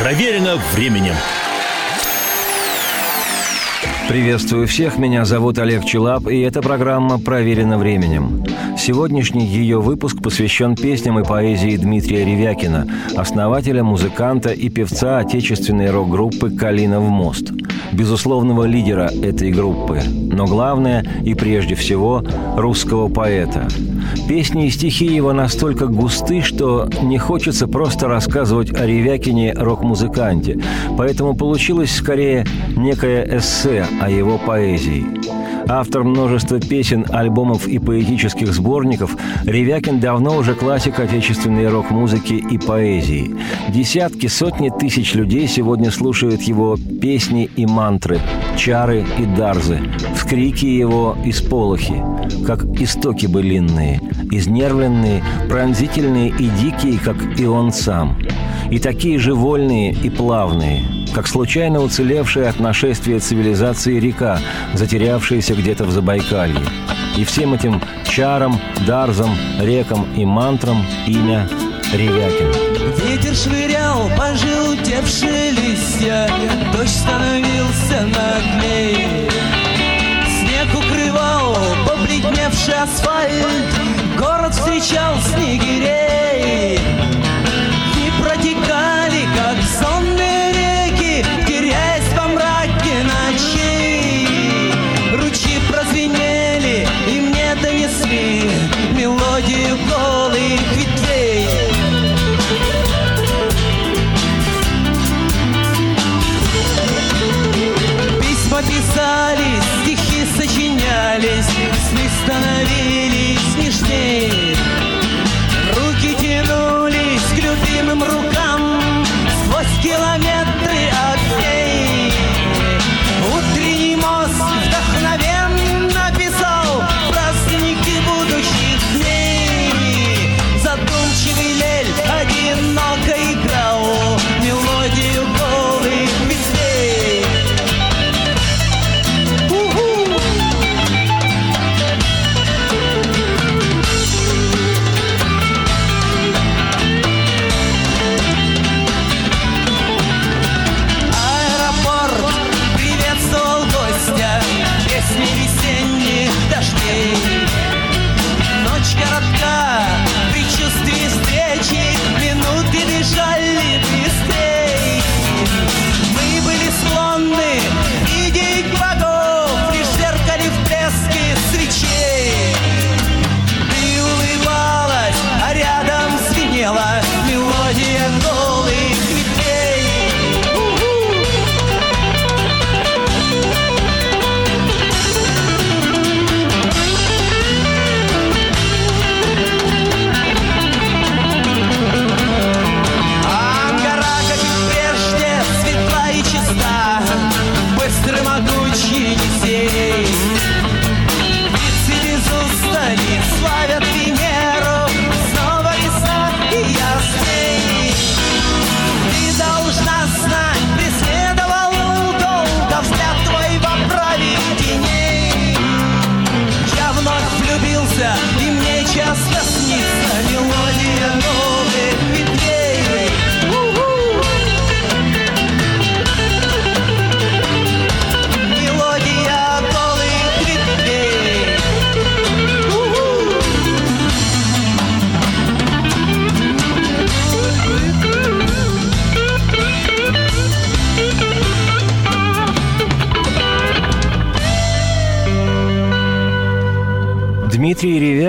Проверено временем. Приветствую всех, меня зовут Олег Челап, и эта программа «Проверена временем». Сегодняшний ее выпуск посвящен песням и поэзии Дмитрия Ревякина, основателя, музыканта и певца отечественной рок-группы «Калинов мост», безусловного лидера этой группы, но главное и прежде всего русского поэта. Песни и стихи его настолько густы, что не хочется просто рассказывать о Ревякине рок-музыканте, поэтому получилось скорее некое эссе о его поэзии. Автор множества песен, альбомов и поэтических сборников, Ревякин давно уже классик отечественной рок-музыки и поэзии. Десятки, сотни тысяч людей сегодня слушают его песни и мантры, чары и дарзы, вскрики его и сполохи, как истоки былинные, изнервленные, пронзительные и дикие, как и он сам, и такие же вольные и плавные – как случайно уцелевшая от нашествия цивилизации река, затерявшаяся где-то в Забайкалье. И всем этим чарам, дарзам, рекам и мантрам имя Ревякин. Ветер швырял пожелтевшие листья, Дождь становился наглей. Снег укрывал побледневший асфальт, Город встречал снегирей.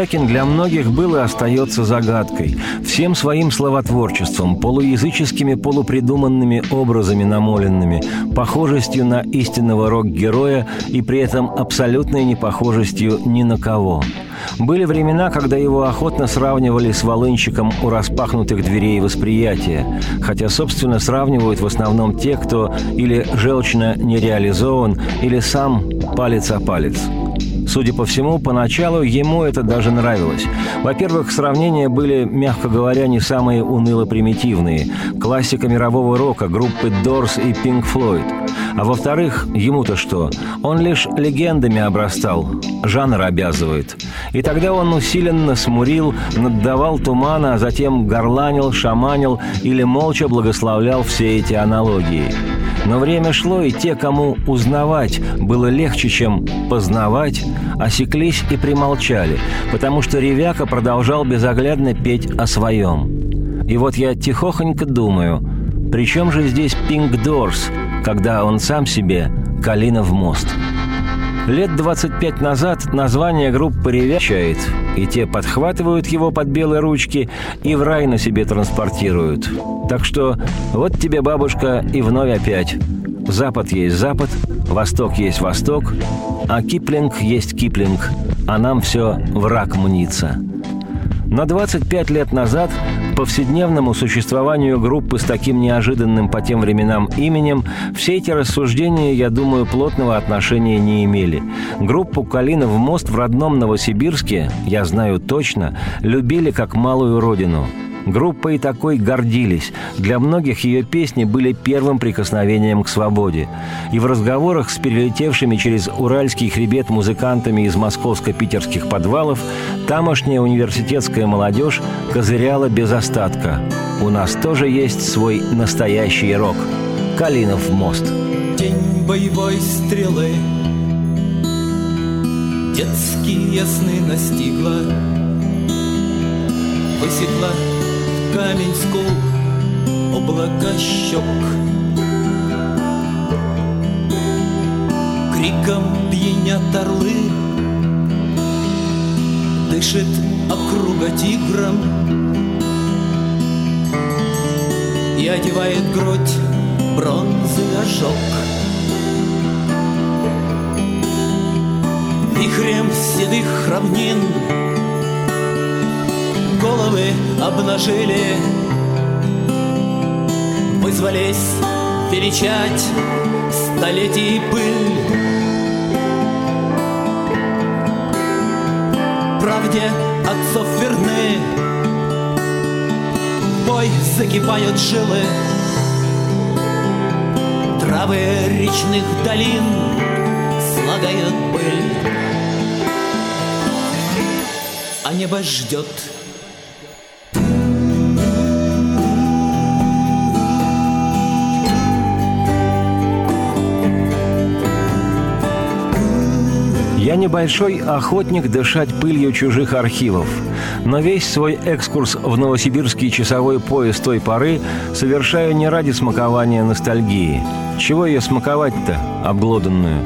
Ревякин для многих был и остается загадкой. Всем своим словотворчеством, полуязыческими полупридуманными образами намоленными, похожестью на истинного рок-героя и при этом абсолютной непохожестью ни на кого. Были времена, когда его охотно сравнивали с волынщиком у распахнутых дверей восприятия, хотя, собственно, сравнивают в основном те, кто или желчно не реализован, или сам палец о палец. Судя по всему, поначалу ему это даже нравилось. Во-первых, сравнения были, мягко говоря, не самые уныло-примитивные. Классика мирового рока, группы Doors и Pink Floyd. А во-вторых, ему-то что? Он лишь легендами обрастал. Жанр обязывает. И тогда он усиленно смурил, наддавал тумана, а затем горланил, шаманил или молча благословлял все эти аналогии. Но время шло, и те, кому узнавать было легче, чем познавать, осеклись и примолчали, потому что Ревяка продолжал безоглядно петь о своем. И вот я тихохонько думаю, при чем же здесь Пинк Дорс, когда он сам себе «Калинов мост»? Лет 25 назад название группы ревячает, и те подхватывают его под белые ручки и в рай на себе транспортируют. Так что вот тебе, бабушка, и вновь опять. Запад есть Запад, Восток есть Восток, а Киплинг есть Киплинг, а нам все враг мнится. Но 25 лет назад повседневному существованию группы с таким неожиданным по тем временам именем все эти рассуждения, я думаю, плотного отношения не имели. Группу «Калинов мост» в родном Новосибирске, я знаю точно, любили как малую родину – Группой такой гордились. Для многих ее песни были первым прикосновением к свободе. И в разговорах с перелетевшими через Уральский хребет музыкантами из московско-питерских подвалов тамошняя университетская молодежь козыряла без остатка. У нас тоже есть свой настоящий рок. Калинов мост. День боевой стрелы Детские сны настигла Высекла камень скул, облака щек. Криком пьянят орлы, дышит округа тигром И одевает грудь бронзы ожог. Вихрем седых равнин головы обнажили, Вызвались величать столетий пыль. Правде отцов верны, бой закипают жилы, Травы речных долин слагают пыль. А небо ждет небольшой охотник дышать пылью чужих архивов, но весь свой экскурс в новосибирский часовой пояс той поры совершаю не ради смакования ностальгии. Чего ее смаковать-то, обглоданную?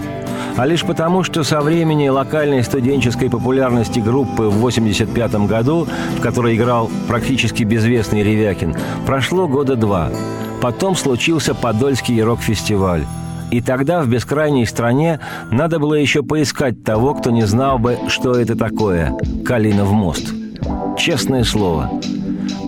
а лишь потому, что со времени локальной студенческой популярности группы в 1985 году, в которой играл практически безвестный Ревякин, прошло года два. Потом случился Подольский рок-фестиваль. И тогда в бескрайней стране надо было еще поискать того, кто не знал бы, что это такое – Калинов мост. Честное слово.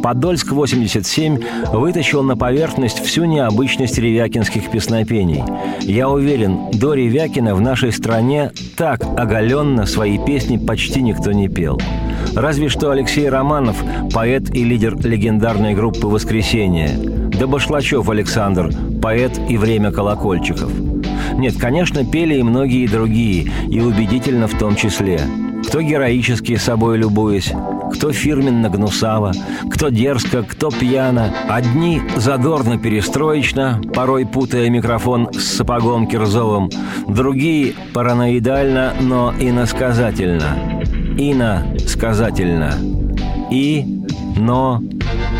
Подольск-87 вытащил на поверхность всю необычность ревякинских песнопений. Я уверен, до Ревякина в нашей стране так оголенно свои песни почти никто не пел. Разве что Алексей Романов, поэт и лидер легендарной группы «Воскресенье», да Башлачев Александр, поэт и время колокольчиков. Нет, конечно, пели и многие другие, и убедительно в том числе. Кто героически собой любуясь, кто фирменно гнусаво, кто дерзко, кто пьяно. Одни задорно перестроечно, порой путая микрофон с сапогом Кирзовым, другие параноидально, но иносказательно. Иносказательно. И, но,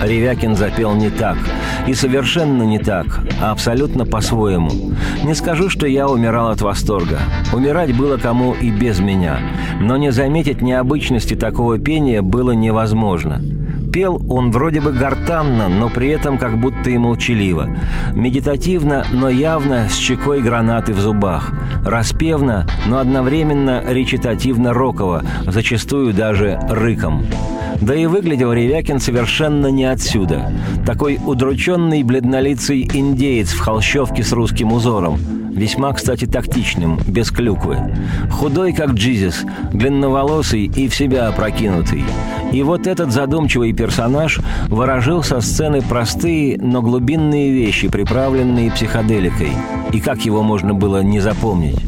Ревякин запел не так – и совершенно не так, а абсолютно по-своему. Не скажу, что я умирал от восторга. Умирать было кому и без меня. Но не заметить необычности такого пения было невозможно. Пел он вроде бы гортанно, но при этом как будто и молчаливо. Медитативно, но явно с чекой гранаты в зубах. Распевно, но одновременно речитативно-роково, зачастую даже рыком. Да и выглядел Ревякин совершенно не отсюда. Такой удрученный бледнолицый индеец в холщовке с русским узором. Весьма, кстати, тактичным, без клюквы. Худой, как Джизис, длинноволосый и в себя опрокинутый. И вот этот задумчивый персонаж выражил со сцены простые, но глубинные вещи, приправленные психоделикой. И как его можно было не запомнить?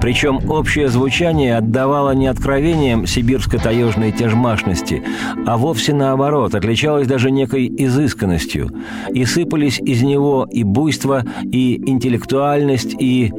Причем общее звучание отдавало не откровением сибирско-таежной тяжмашности, а вовсе наоборот, отличалось даже некой изысканностью. И сыпались из него и буйство, и интеллектуальность, и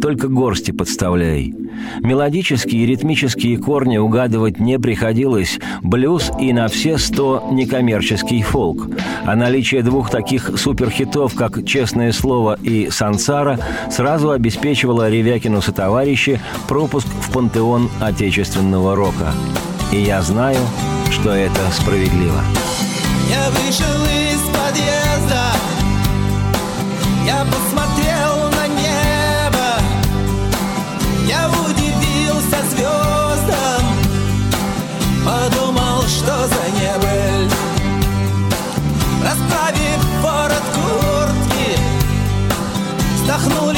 только горсти подставляй. Мелодические и ритмические корни угадывать не приходилось, блюз и на все сто некоммерческий фолк. А наличие двух таких суперхитов, как «Честное слово» и «Сансара», сразу обеспечивало Ревякину со товарищи пропуск в пантеон отечественного рока. И я знаю, что это справедливо. Я вышел из подъезда, я посмотрел вздохнул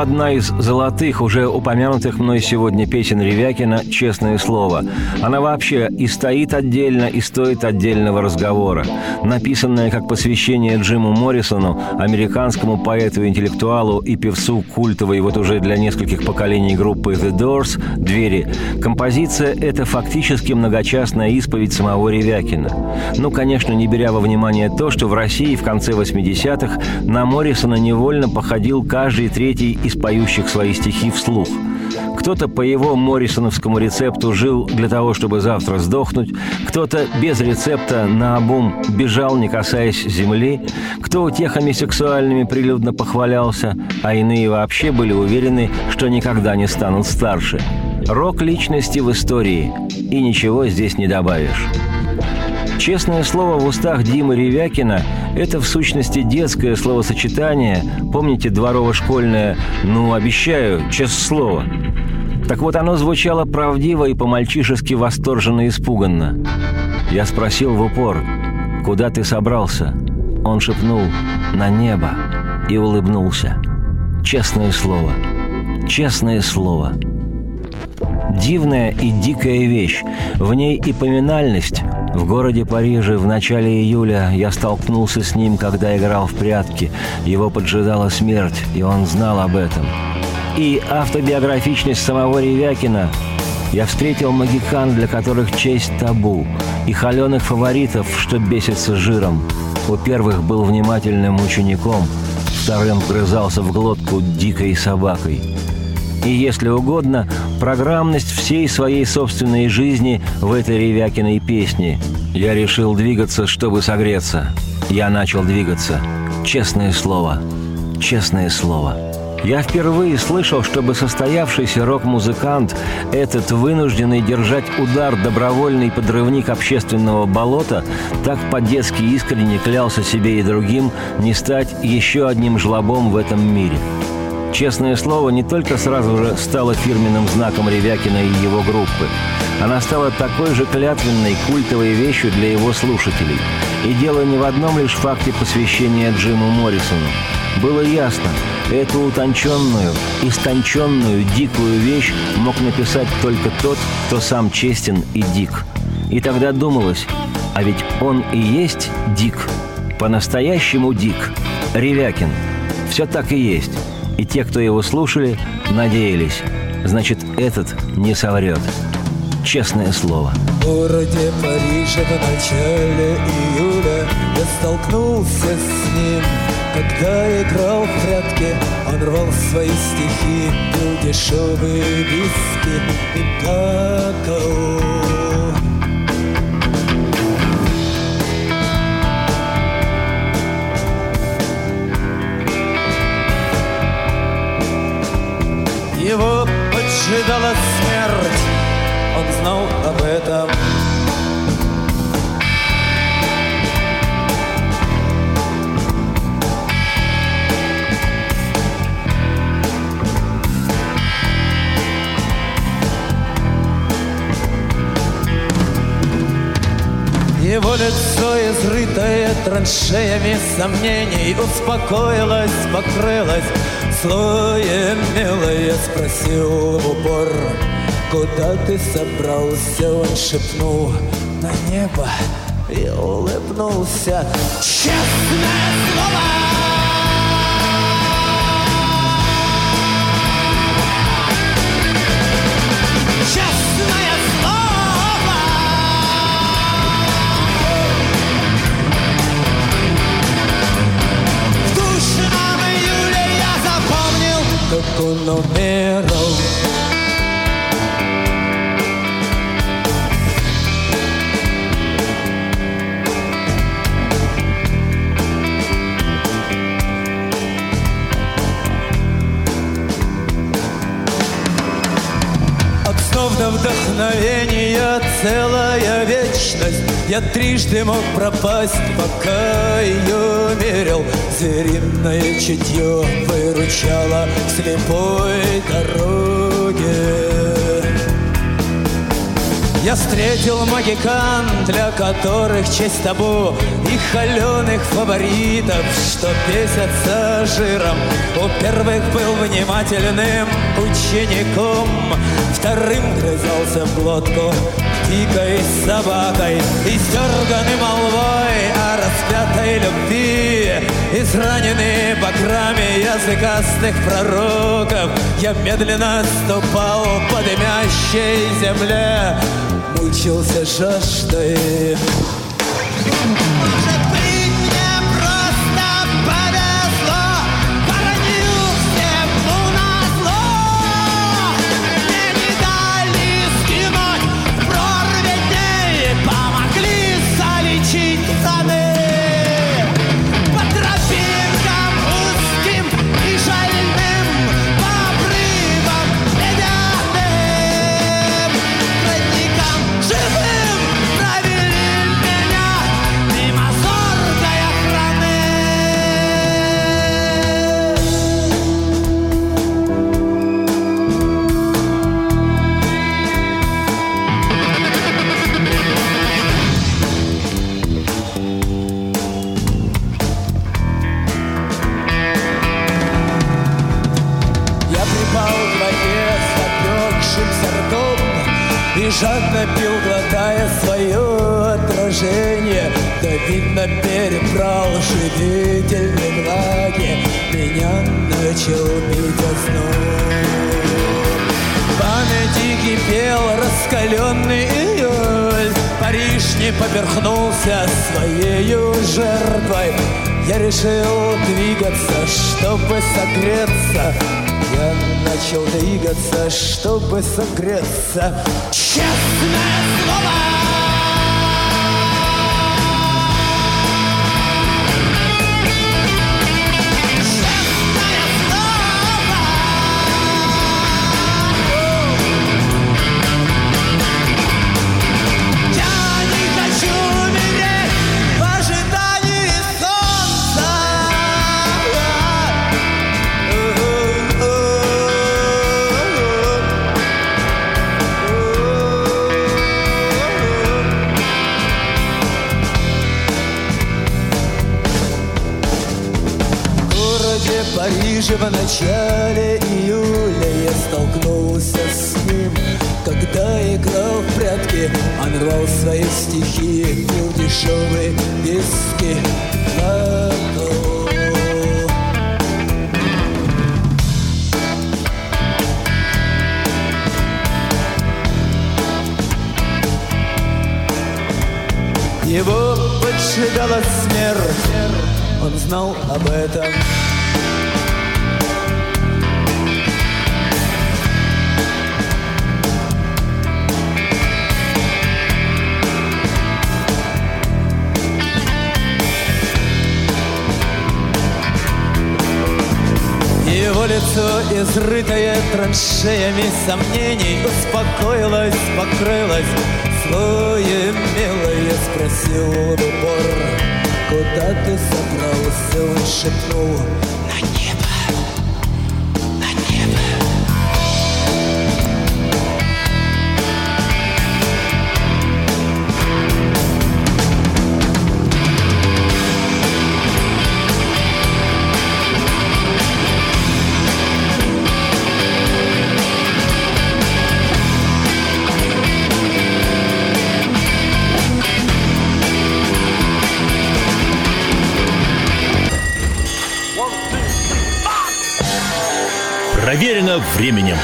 одна из золотых, уже упомянутых мной сегодня песен Ревякина «Честное слово». Она вообще и стоит отдельно, и стоит отдельного разговора. Написанная как посвящение Джиму Моррисону, американскому поэту-интеллектуалу и певцу культовой вот уже для нескольких поколений группы The Doors «Двери», композиция – это фактически многочастная исповедь самого Ревякина. Ну, конечно, не беря во внимание то, что в России в конце 80-х на Моррисона невольно походил каждый третий из поющих свои стихи вслух. Кто-то по его моррисоновскому рецепту жил для того, чтобы завтра сдохнуть, кто-то без рецепта на обум бежал, не касаясь земли, кто утехами сексуальными прилюдно похвалялся, а иные вообще были уверены, что никогда не станут старше. Рок личности в истории, и ничего здесь не добавишь. Честное слово в устах Димы Ревякина – это в сущности детское словосочетание, помните дворово-школьное «ну, обещаю, честное слово». Так вот, оно звучало правдиво и по-мальчишески восторженно испуганно. Я спросил в упор, «Куда ты собрался?» Он шепнул, «На небо» и улыбнулся. Честное слово, честное слово. Дивная и дикая вещь. В ней и поминальность, в городе Париже в начале июля я столкнулся с ним, когда играл в прятки. Его поджидала смерть, и он знал об этом. И автобиографичность самого Ревякина я встретил магикан, для которых честь табу, и холеных фаворитов, что бесятся жиром. У первых был внимательным учеником, вторым вгрызался в глотку дикой собакой – и, если угодно, программность всей своей собственной жизни в этой Ревякиной песне. Я решил двигаться, чтобы согреться. Я начал двигаться. Честное слово. Честное слово. Я впервые слышал, чтобы состоявшийся рок-музыкант, этот вынужденный держать удар добровольный подрывник общественного болота, так по-детски искренне клялся себе и другим не стать еще одним жлобом в этом мире. Честное слово не только сразу же стало фирменным знаком Ревякина и его группы. Она стала такой же клятвенной, культовой вещью для его слушателей. И дело не в одном лишь факте посвящения Джиму Моррисону. Было ясно, эту утонченную, истонченную, дикую вещь мог написать только тот, кто сам честен и дик. И тогда думалось, а ведь он и есть дик, по-настоящему дик, Ревякин. Все так и есть и те, кто его слушали, надеялись. Значит, этот не соврет. Честное слово. В городе Париже в начале июля Я столкнулся с ним, когда играл в прятки Он рвал свои стихи, пил дешевые виски и плакал поджидала смерть. Он знал об этом. Его лицо, изрытое траншеями сомнений, Успокоилось, покрылось слоем милое Спросил в упор, куда ты собрался? Он шепнул на небо и улыбнулся Честное слово! Número. От снов до вдохновения целая вечность Я трижды мог пропасть, пока ее мерил. Звериное чутье выручало в слепой дороге. Я встретил магикан, для которых честь табу И холеных фаворитов, что бесятся жиром. У первых был внимательным учеником Вторым грызался в глотку дикой собакой И стерганный молвой о распятой любви Израненный баграми языкастых пророков Я медленно ступал по дымящей земле Мучился жаждой согреться Париже в начале июля я столкнулся с ним. Когда играл в прятки, он рвал свои стихи Пил дешевые виски на Его поджидала смерть, он знал об этом лицо, изрытое траншеями сомнений, Успокоилось, покрылось слоем мелое, Спросил в упор, куда ты собрался, Он шепнул, Проверено временем.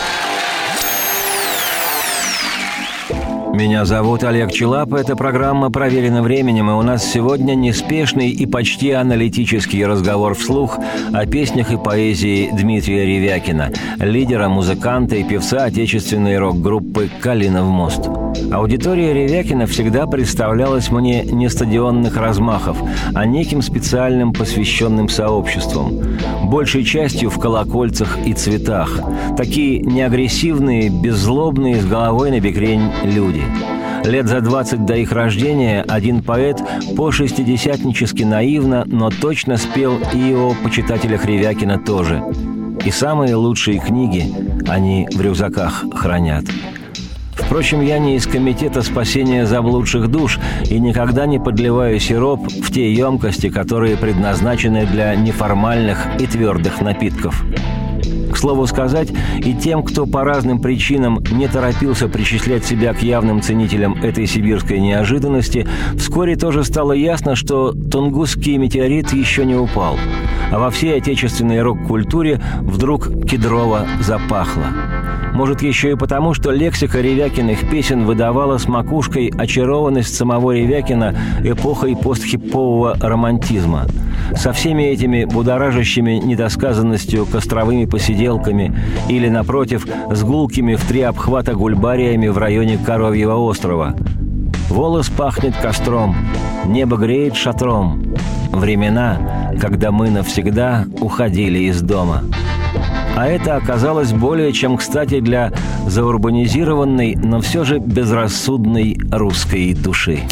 Меня зовут Олег Челап. Это программа «Проверено временем», и у нас сегодня неспешный и почти аналитический разговор вслух о песнях и поэзии Дмитрия Ревякина, лидера, музыканта и певца отечественной рок-группы «Калинов мост». Аудитория Ревякина всегда представлялась мне не стадионных размахов, а неким специальным посвященным сообществом. Большей частью в колокольцах и цветах. Такие неагрессивные, беззлобные, с головой на бекрень люди. Лет за 20 до их рождения один поэт по-шестидесятнически наивно, но точно спел и о почитателях Ревякина тоже. И самые лучшие книги они в рюкзаках хранят. Впрочем, я не из комитета спасения заблудших душ и никогда не подливаю сироп в те емкости, которые предназначены для неформальных и твердых напитков. К слову сказать, и тем, кто по разным причинам не торопился причислять себя к явным ценителям этой сибирской неожиданности, вскоре тоже стало ясно, что тунгусский метеорит еще не упал, а во всей отечественной рок-культуре вдруг кедрово запахло. Может, еще и потому, что лексика Ревякиных песен выдавала с макушкой очарованность самого Ревякина эпохой постхипового романтизма. Со всеми этими будоражащими недосказанностью костровыми посиделками или, напротив, с гулкими в три обхвата гульбариями в районе Коровьего острова. Волос пахнет костром, небо греет шатром. Времена, когда мы навсегда уходили из дома – а это оказалось более чем кстати для заурбанизированной, но все же безрассудной русской души.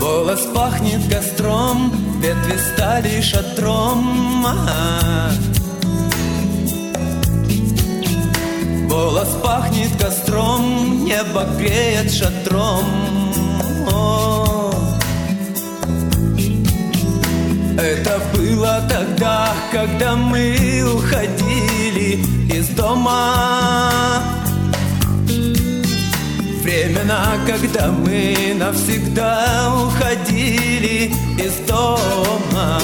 Голос пахнет костром, ветви стали шатром. А-а-а. Греет шатром. Это было тогда, когда мы уходили из дома. Времена, когда мы навсегда уходили из дома.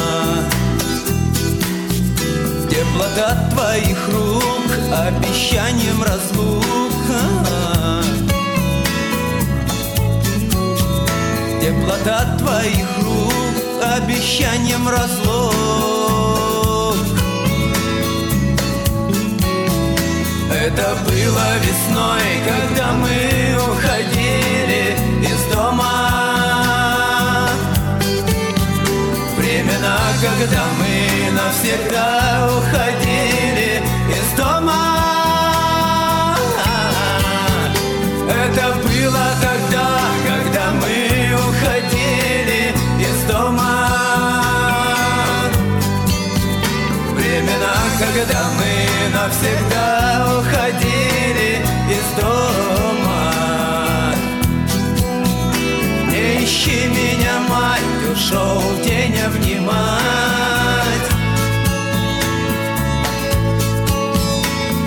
Теплота твоих рук обещанием разлука Теплота твоих рук обещанием разлук Это было весной, когда мы уходили из дома. Времена, когда мы навсегда уходили навсегда уходили из дома. Не ищи меня, мать, ушел день обнимать.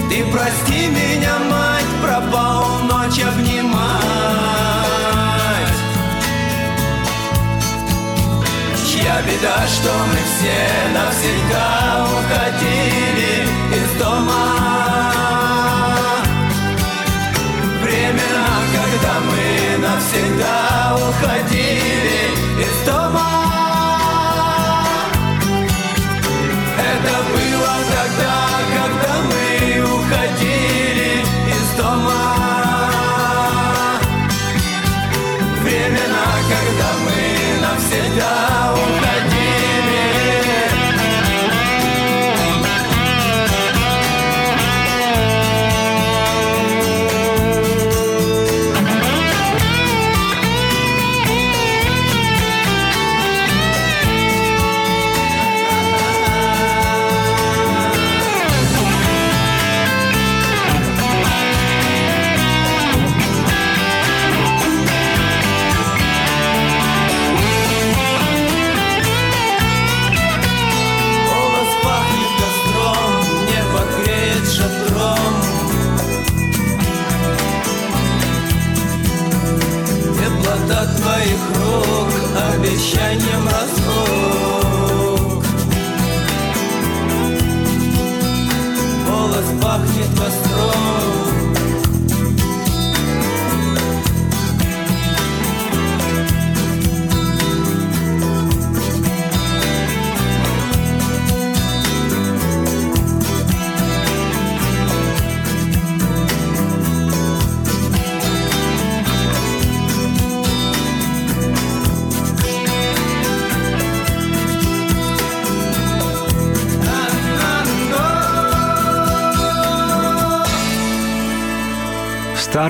Ты прости меня, мать, пропал ночь обнимать. Чья беда, что мы все навсегда уходили из дома. Времена, когда мы навсегда уходили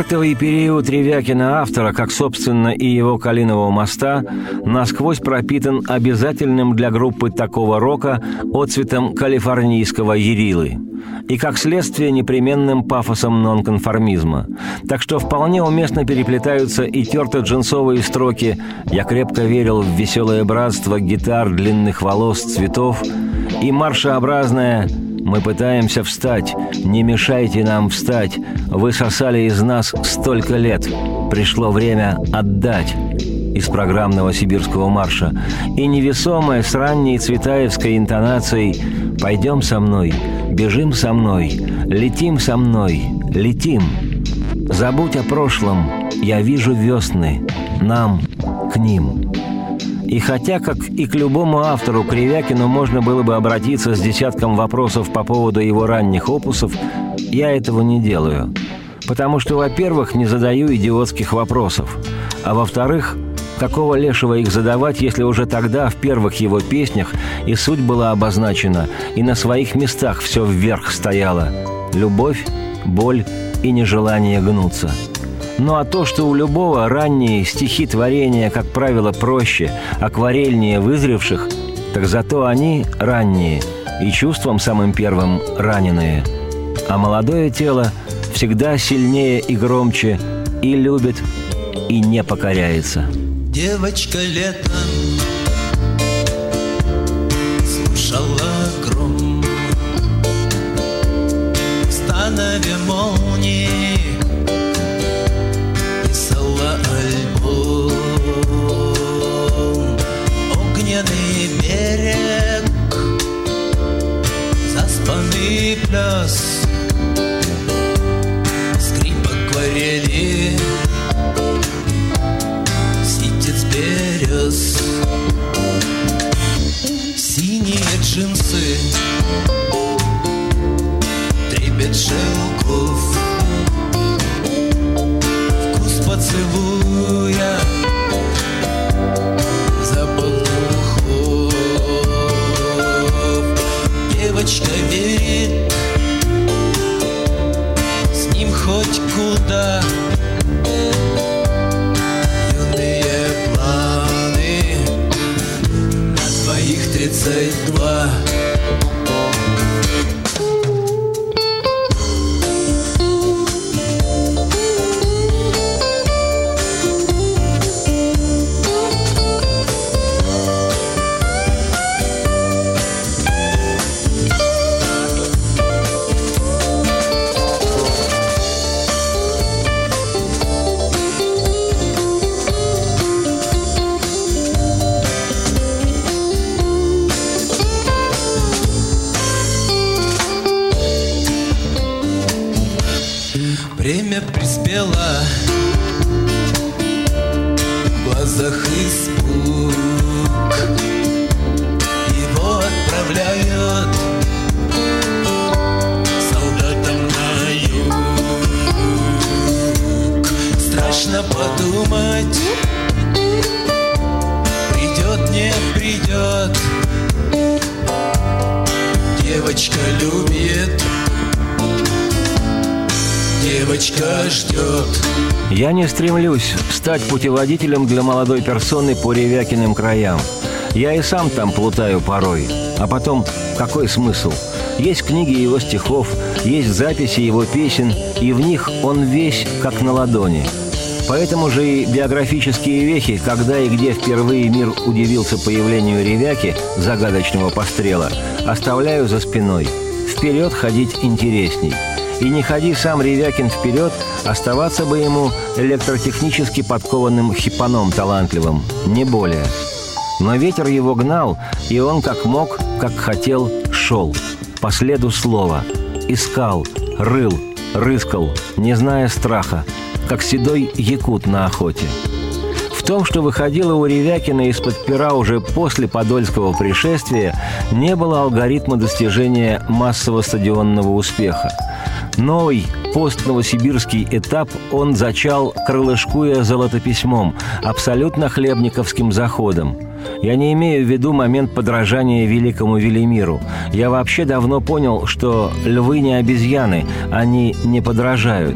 Стартовый период Ревякина автора, как, собственно, и его «Калинового моста», насквозь пропитан обязательным для группы такого рока отцветом калифорнийского Ерилы и, как следствие, непременным пафосом нонконформизма. Так что вполне уместно переплетаются и терто-джинсовые строки «Я крепко верил в веселое братство гитар, длинных волос, цветов» и маршеобразное мы пытаемся встать. Не мешайте нам встать. Вы сосали из нас столько лет. Пришло время отдать из программного сибирского марша. И невесомое с ранней цветаевской интонацией «Пойдем со мной, бежим со мной, летим со мной, летим». Забудь о прошлом, я вижу весны, нам к ним. И хотя, как и к любому автору, Кривякину можно было бы обратиться с десятком вопросов по поводу его ранних опусов, я этого не делаю. Потому что, во-первых, не задаю идиотских вопросов, а во-вторых, какого лешего их задавать, если уже тогда, в первых его песнях, и суть была обозначена, и на своих местах все вверх стояло. Любовь, боль и нежелание гнуться – ну а то, что у любого ранние стихи творения, как правило, проще, акварельнее вызревших, так зато они ранние и чувством самым первым раненые. А молодое тело всегда сильнее и громче и любит, и не покоряется. Девочка летом пляс Скрип акварели Ситец берез. Синие джинсы Трепет шелков Вкус поцелуя хоть куда Я не стремлюсь стать путеводителем для молодой персоны по Ревякиным краям. Я и сам там плутаю порой. А потом, какой смысл? Есть книги его стихов, есть записи его песен, и в них он весь как на ладони. Поэтому же и биографические вехи, когда и где впервые мир удивился появлению Ревяки, загадочного пострела, оставляю за спиной. Вперед ходить интересней – и не ходи сам Ревякин вперед, оставаться бы ему электротехнически подкованным хипаном талантливым, не более. Но ветер его гнал, и он как мог, как хотел, шел. По следу слова. Искал, рыл, рыскал, не зная страха, как седой якут на охоте. В том, что выходило у Ревякина из-под пера уже после Подольского пришествия, не было алгоритма достижения массового стадионного успеха – Новый пост-новосибирский этап он зачал, крылышкуя золотописьмом, абсолютно хлебниковским заходом. Я не имею в виду момент подражания великому Велимиру. Я вообще давно понял, что львы не обезьяны, они не подражают.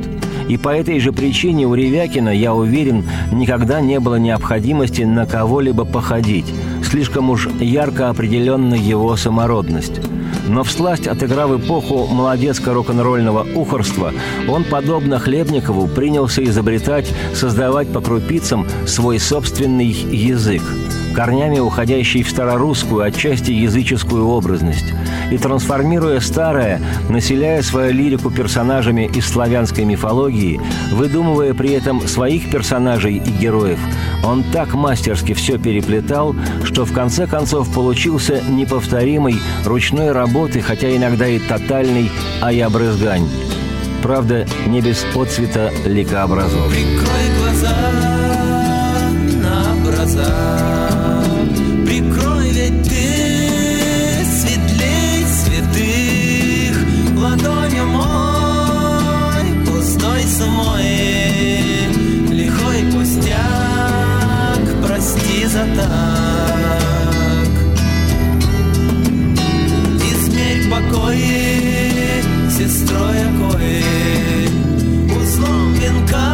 И по этой же причине у Ревякина, я уверен, никогда не было необходимости на кого-либо походить. Слишком уж ярко определенна его самородность. Но всласть отыграв эпоху молодецко-рок-н-ролльного ухорства, он, подобно Хлебникову, принялся изобретать, создавать по крупицам свой собственный язык – корнями уходящий в старорусскую, отчасти языческую образность, и трансформируя старое, населяя свою лирику персонажами из славянской мифологии, выдумывая при этом своих персонажей и героев, он так мастерски все переплетал, что в конце концов получился неповторимый ручной работы, хотя иногда и тотальный аябрызгань. Правда, не без отцвета ликообразов. Прикрой глаза на образа самое Лихой пустяк, прости за так. Измерь покои, сестрой окои Узлом венка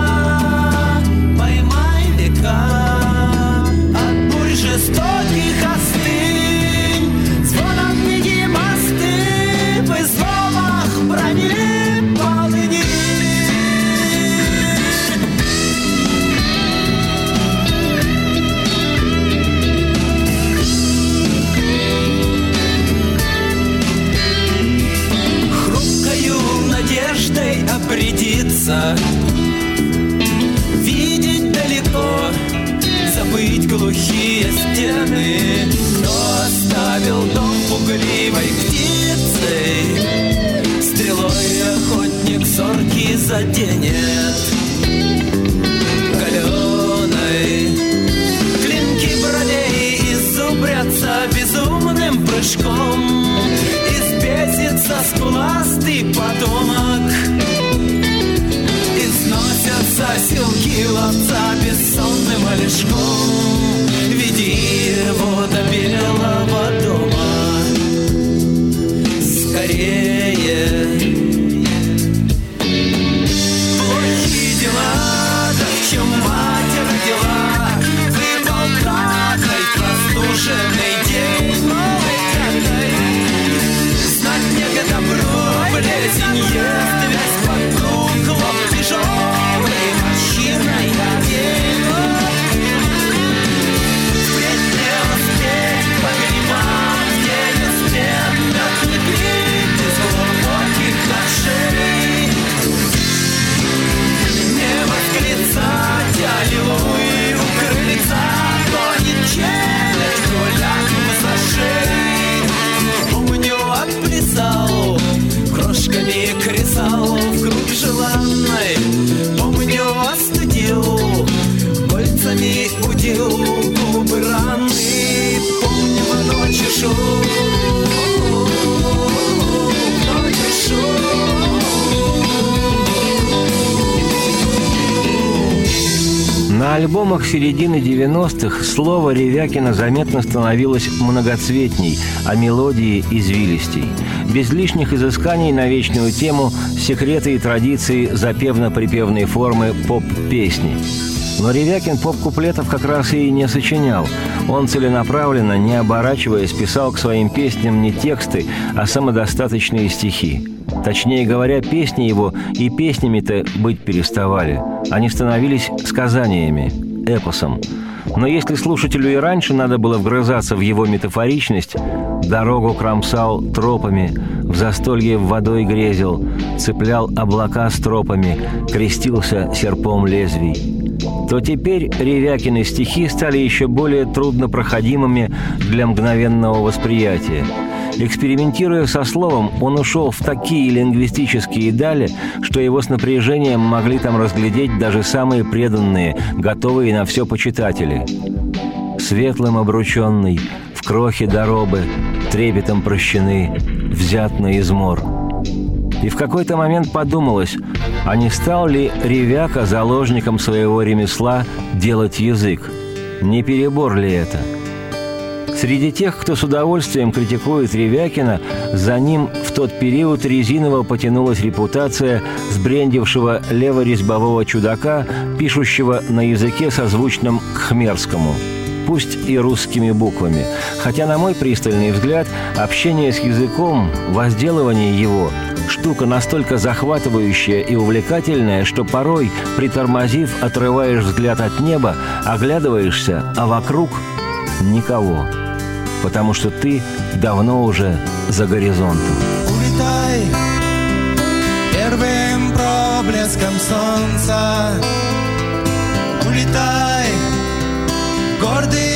альбомах середины 90-х слово Ревякина заметно становилось многоцветней, а мелодии – извилистей. Без лишних изысканий на вечную тему секреты и традиции запевно-припевной формы поп-песни. Но Ревякин поп-куплетов как раз и не сочинял. Он целенаправленно, не оборачиваясь, писал к своим песням не тексты, а самодостаточные стихи. Точнее говоря, песни его и песнями-то быть переставали. Они становились сказаниями, эпосом. Но если слушателю и раньше надо было вгрызаться в его метафоричность, дорогу кромсал тропами, в застолье водой грезил, цеплял облака с тропами, крестился серпом лезвий, то теперь Ревякины стихи стали еще более труднопроходимыми для мгновенного восприятия – Экспериментируя со словом, он ушел в такие лингвистические дали, что его с напряжением могли там разглядеть даже самые преданные, готовые на все почитатели. Светлым обрученный, в крохе доробы, трепетом прощены, взят на измор. И в какой-то момент подумалось, а не стал ли Ревяка заложником своего ремесла делать язык? Не перебор ли это – Среди тех, кто с удовольствием критикует Ревякина, за ним в тот период резиново потянулась репутация сбрендившего леворезьбового чудака, пишущего на языке созвучном к хмерскому пусть и русскими буквами. Хотя, на мой пристальный взгляд, общение с языком, возделывание его – штука настолько захватывающая и увлекательная, что порой, притормозив, отрываешь взгляд от неба, оглядываешься, а вокруг – никого потому что ты давно уже за горизонтом. Улетай первым проблеском солнца, улетай, гордый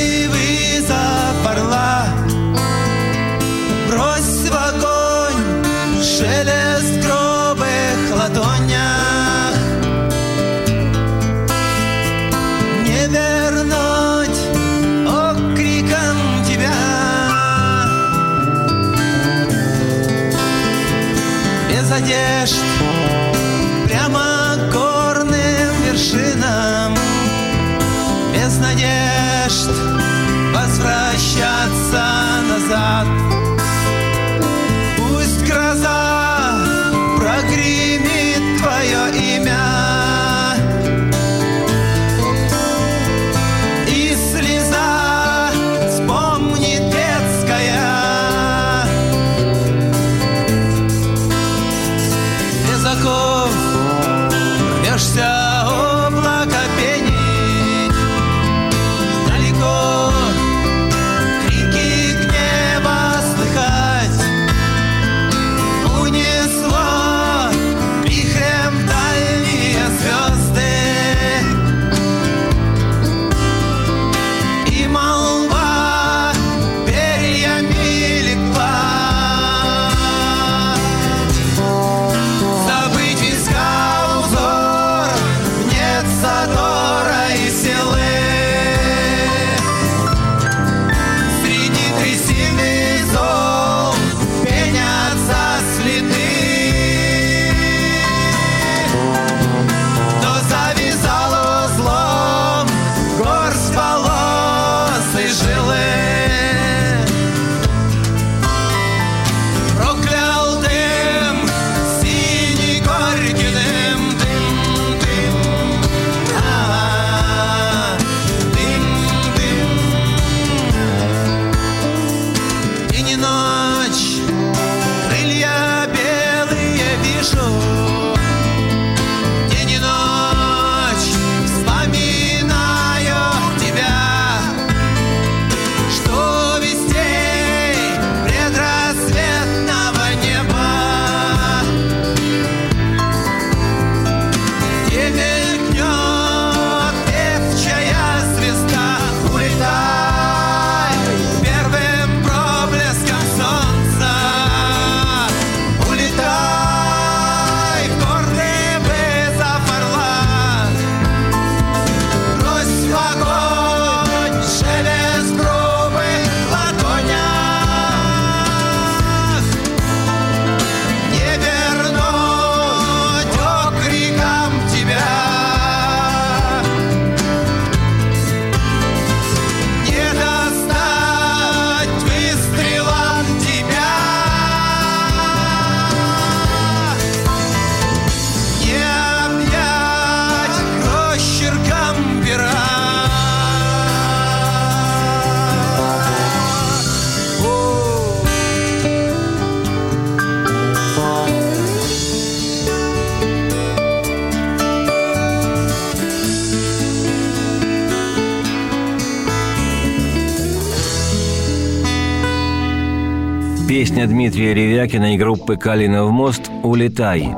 Дмитрия Ревякина и группы «Калинов мост» «Улетай».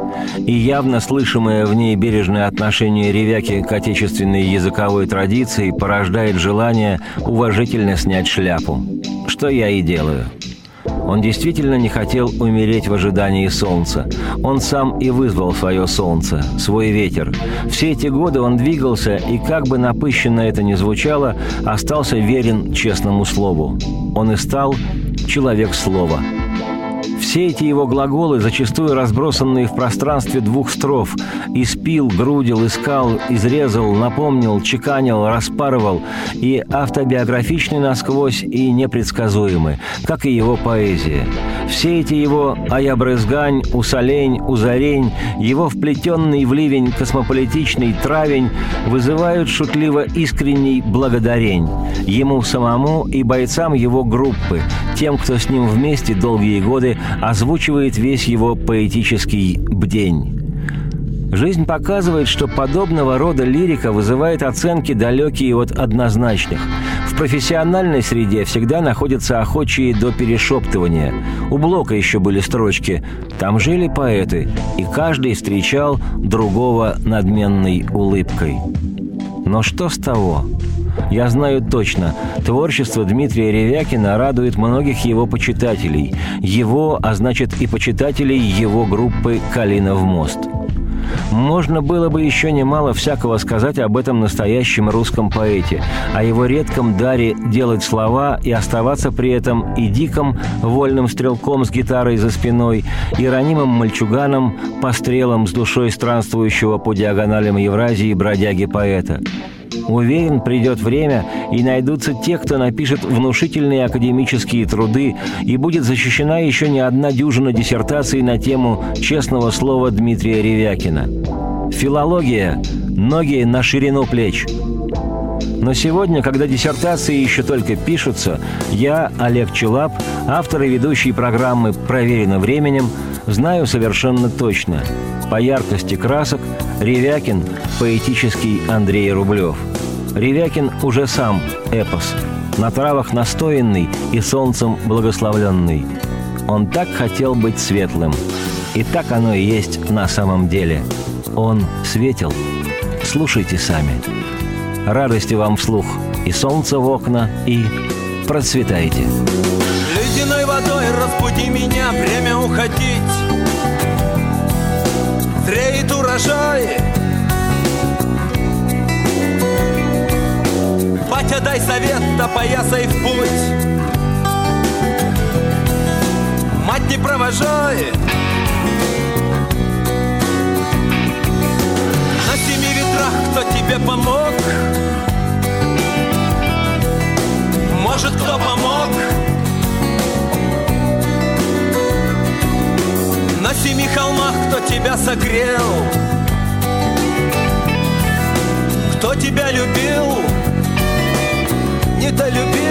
И явно слышимое в ней бережное отношение Ревяки к отечественной языковой традиции порождает желание уважительно снять шляпу. Что я и делаю. Он действительно не хотел умереть в ожидании солнца. Он сам и вызвал свое солнце, свой ветер. Все эти годы он двигался, и как бы напыщенно это ни звучало, остался верен честному слову. Он и стал человек слова. Все эти его глаголы, зачастую разбросанные в пространстве двух строф «испил», «грудил», «искал», «изрезал», «напомнил», «чеканил», «распарывал» и автобиографичны насквозь и непредсказуемы, как и его поэзия. Все эти его «аябрызгань», «усолень», «узарень», его вплетенный в ливень космополитичный травень вызывают шутливо искренний благодарень ему самому и бойцам его группы, тем, кто с ним вместе долгие годы озвучивает весь его поэтический бдень. Жизнь показывает, что подобного рода лирика вызывает оценки далекие от однозначных. В профессиональной среде всегда находятся охочие до перешептывания. У Блока еще были строчки «Там жили поэты, и каждый встречал другого надменной улыбкой». Но что с того? Я знаю точно, творчество Дмитрия Ревякина радует многих его почитателей. Его, а значит и почитателей его группы «Калинов мост». Можно было бы еще немало всякого сказать об этом настоящем русском поэте, о его редком даре делать слова и оставаться при этом и диком, вольным стрелком с гитарой за спиной, и ранимым мальчуганом, пострелом с душой странствующего по диагоналям Евразии бродяги-поэта. Уверен, придет время, и найдутся те, кто напишет внушительные академические труды, и будет защищена еще не одна дюжина диссертаций на тему честного слова Дмитрия Ревякина. Филология – ноги на ширину плеч. Но сегодня, когда диссертации еще только пишутся, я, Олег Челап, автор и ведущий программы «Проверено временем», знаю совершенно точно. По яркости красок Ревякин – поэтический Андрей Рублев. Ревякин уже сам эпос, на травах настоянный и солнцем благословленный. Он так хотел быть светлым. И так оно и есть на самом деле. Он светил. Слушайте сами. Радости вам вслух и солнце в окна, и процветайте. Ледяной водой разбуди меня, время уходить. Урожай, Батя, дай совет, опоясай в путь. Мать не провожай. На семи ветрах кто тебе помог? Может, кто помог? На семи холмах кто тебя согрел Кто тебя любил? Недолюбил Вместе